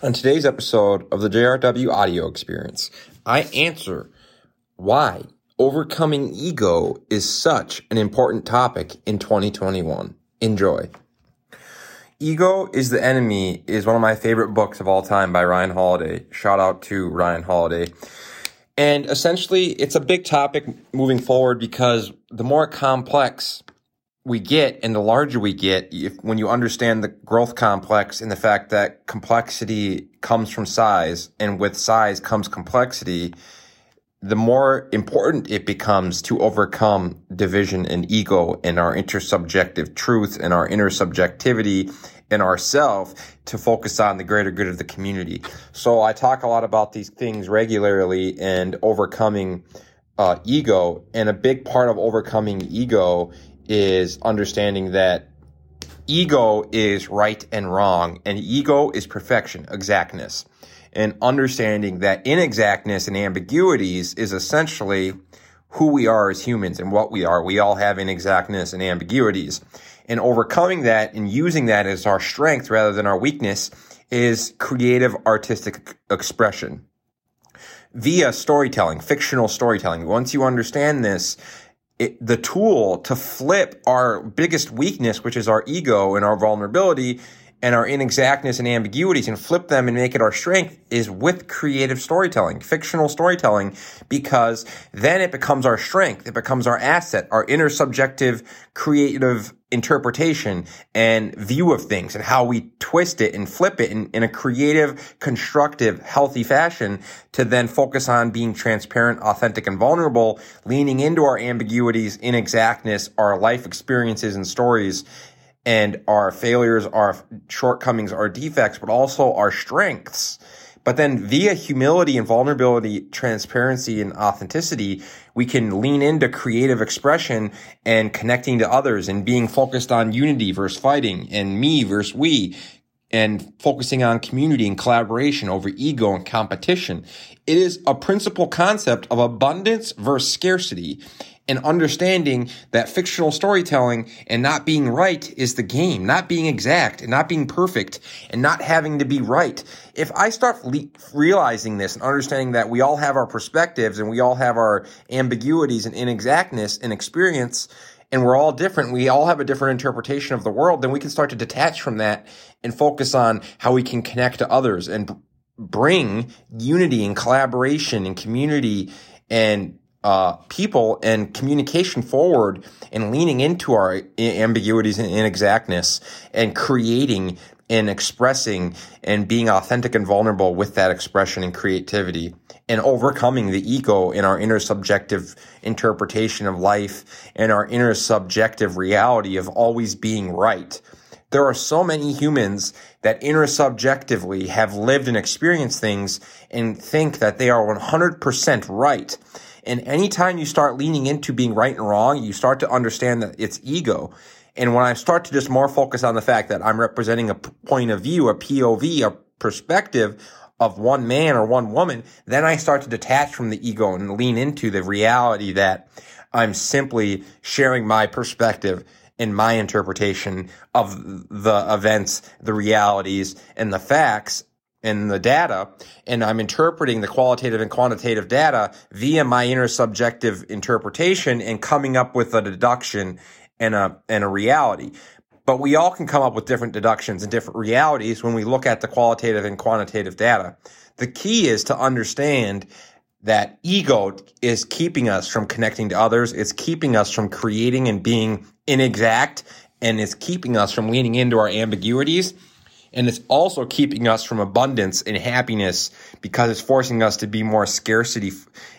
On today's episode of the JRW audio experience, I answer why overcoming ego is such an important topic in 2021. Enjoy. Ego is the Enemy is one of my favorite books of all time by Ryan Holiday. Shout out to Ryan Holiday. And essentially, it's a big topic moving forward because the more complex we get and the larger we get, if, when you understand the growth complex and the fact that complexity comes from size and with size comes complexity, the more important it becomes to overcome division and ego and our intersubjective truth and our intersubjectivity in ourself to focus on the greater good of the community. So I talk a lot about these things regularly and overcoming uh, ego. And a big part of overcoming ego is understanding that ego is right and wrong, and ego is perfection, exactness. And understanding that inexactness and ambiguities is essentially who we are as humans and what we are. We all have inexactness and ambiguities. And overcoming that and using that as our strength rather than our weakness is creative artistic expression via storytelling, fictional storytelling. Once you understand this, it, the tool to flip our biggest weakness, which is our ego and our vulnerability and our inexactness and ambiguities and flip them and make it our strength is with creative storytelling, fictional storytelling, because then it becomes our strength. It becomes our asset, our intersubjective creative interpretation and view of things and how we twist it and flip it in, in a creative, constructive, healthy fashion to then focus on being transparent, authentic, and vulnerable, leaning into our ambiguities, inexactness, our life experiences and stories, and our failures, our shortcomings, our defects, but also our strengths but then via humility and vulnerability, transparency and authenticity, we can lean into creative expression and connecting to others and being focused on unity versus fighting and me versus we and focusing on community and collaboration over ego and competition. It is a principal concept of abundance versus scarcity and understanding that fictional storytelling and not being right is the game, not being exact and not being perfect and not having to be right. If I start le- realizing this and understanding that we all have our perspectives and we all have our ambiguities and inexactness and experience, and we're all different, we all have a different interpretation of the world, then we can start to detach from that and focus on how we can connect to others and bring unity and collaboration and community and uh, people and communication forward and leaning into our ambiguities and inexactness and creating and expressing and being authentic and vulnerable with that expression and creativity and overcoming the ego in our inner subjective interpretation of life and our inner subjective reality of always being right. There are so many humans that intersubjectively have lived and experienced things and think that they are 100% right and anytime you start leaning into being right and wrong, you start to understand that it's ego. And when I start to just more focus on the fact that I'm representing a point of view, a POV, a perspective of one man or one woman, then I start to detach from the ego and lean into the reality that I'm simply sharing my perspective and my interpretation of the events, the realities, and the facts and the data, and I'm interpreting the qualitative and quantitative data via my intersubjective interpretation and coming up with a deduction and a and a reality. But we all can come up with different deductions and different realities when we look at the qualitative and quantitative data. The key is to understand that ego is keeping us from connecting to others. It's keeping us from creating and being inexact and it's keeping us from leaning into our ambiguities and it's also keeping us from abundance and happiness because it's forcing us to be more scarcity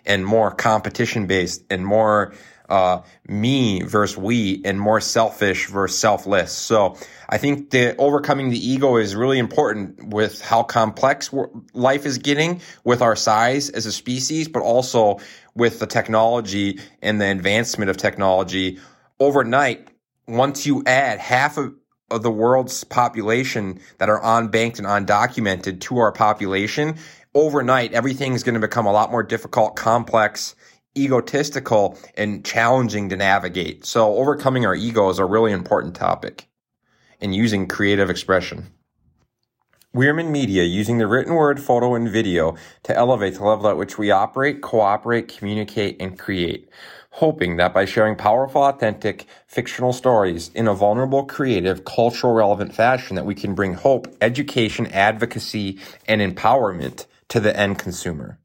and more competition based and more uh, me versus we and more selfish versus selfless. So I think that overcoming the ego is really important with how complex life is getting with our size as a species, but also with the technology and the advancement of technology overnight. Once you add half of of the world's population that are unbanked and undocumented to our population, overnight everything is going to become a lot more difficult, complex, egotistical, and challenging to navigate. So overcoming our ego is a really important topic and using creative expression. Weirman Media using the written word, photo, and video to elevate the level at which we operate, cooperate, communicate, and create. Hoping that by sharing powerful, authentic, fictional stories in a vulnerable, creative, cultural relevant fashion that we can bring hope, education, advocacy, and empowerment to the end consumer.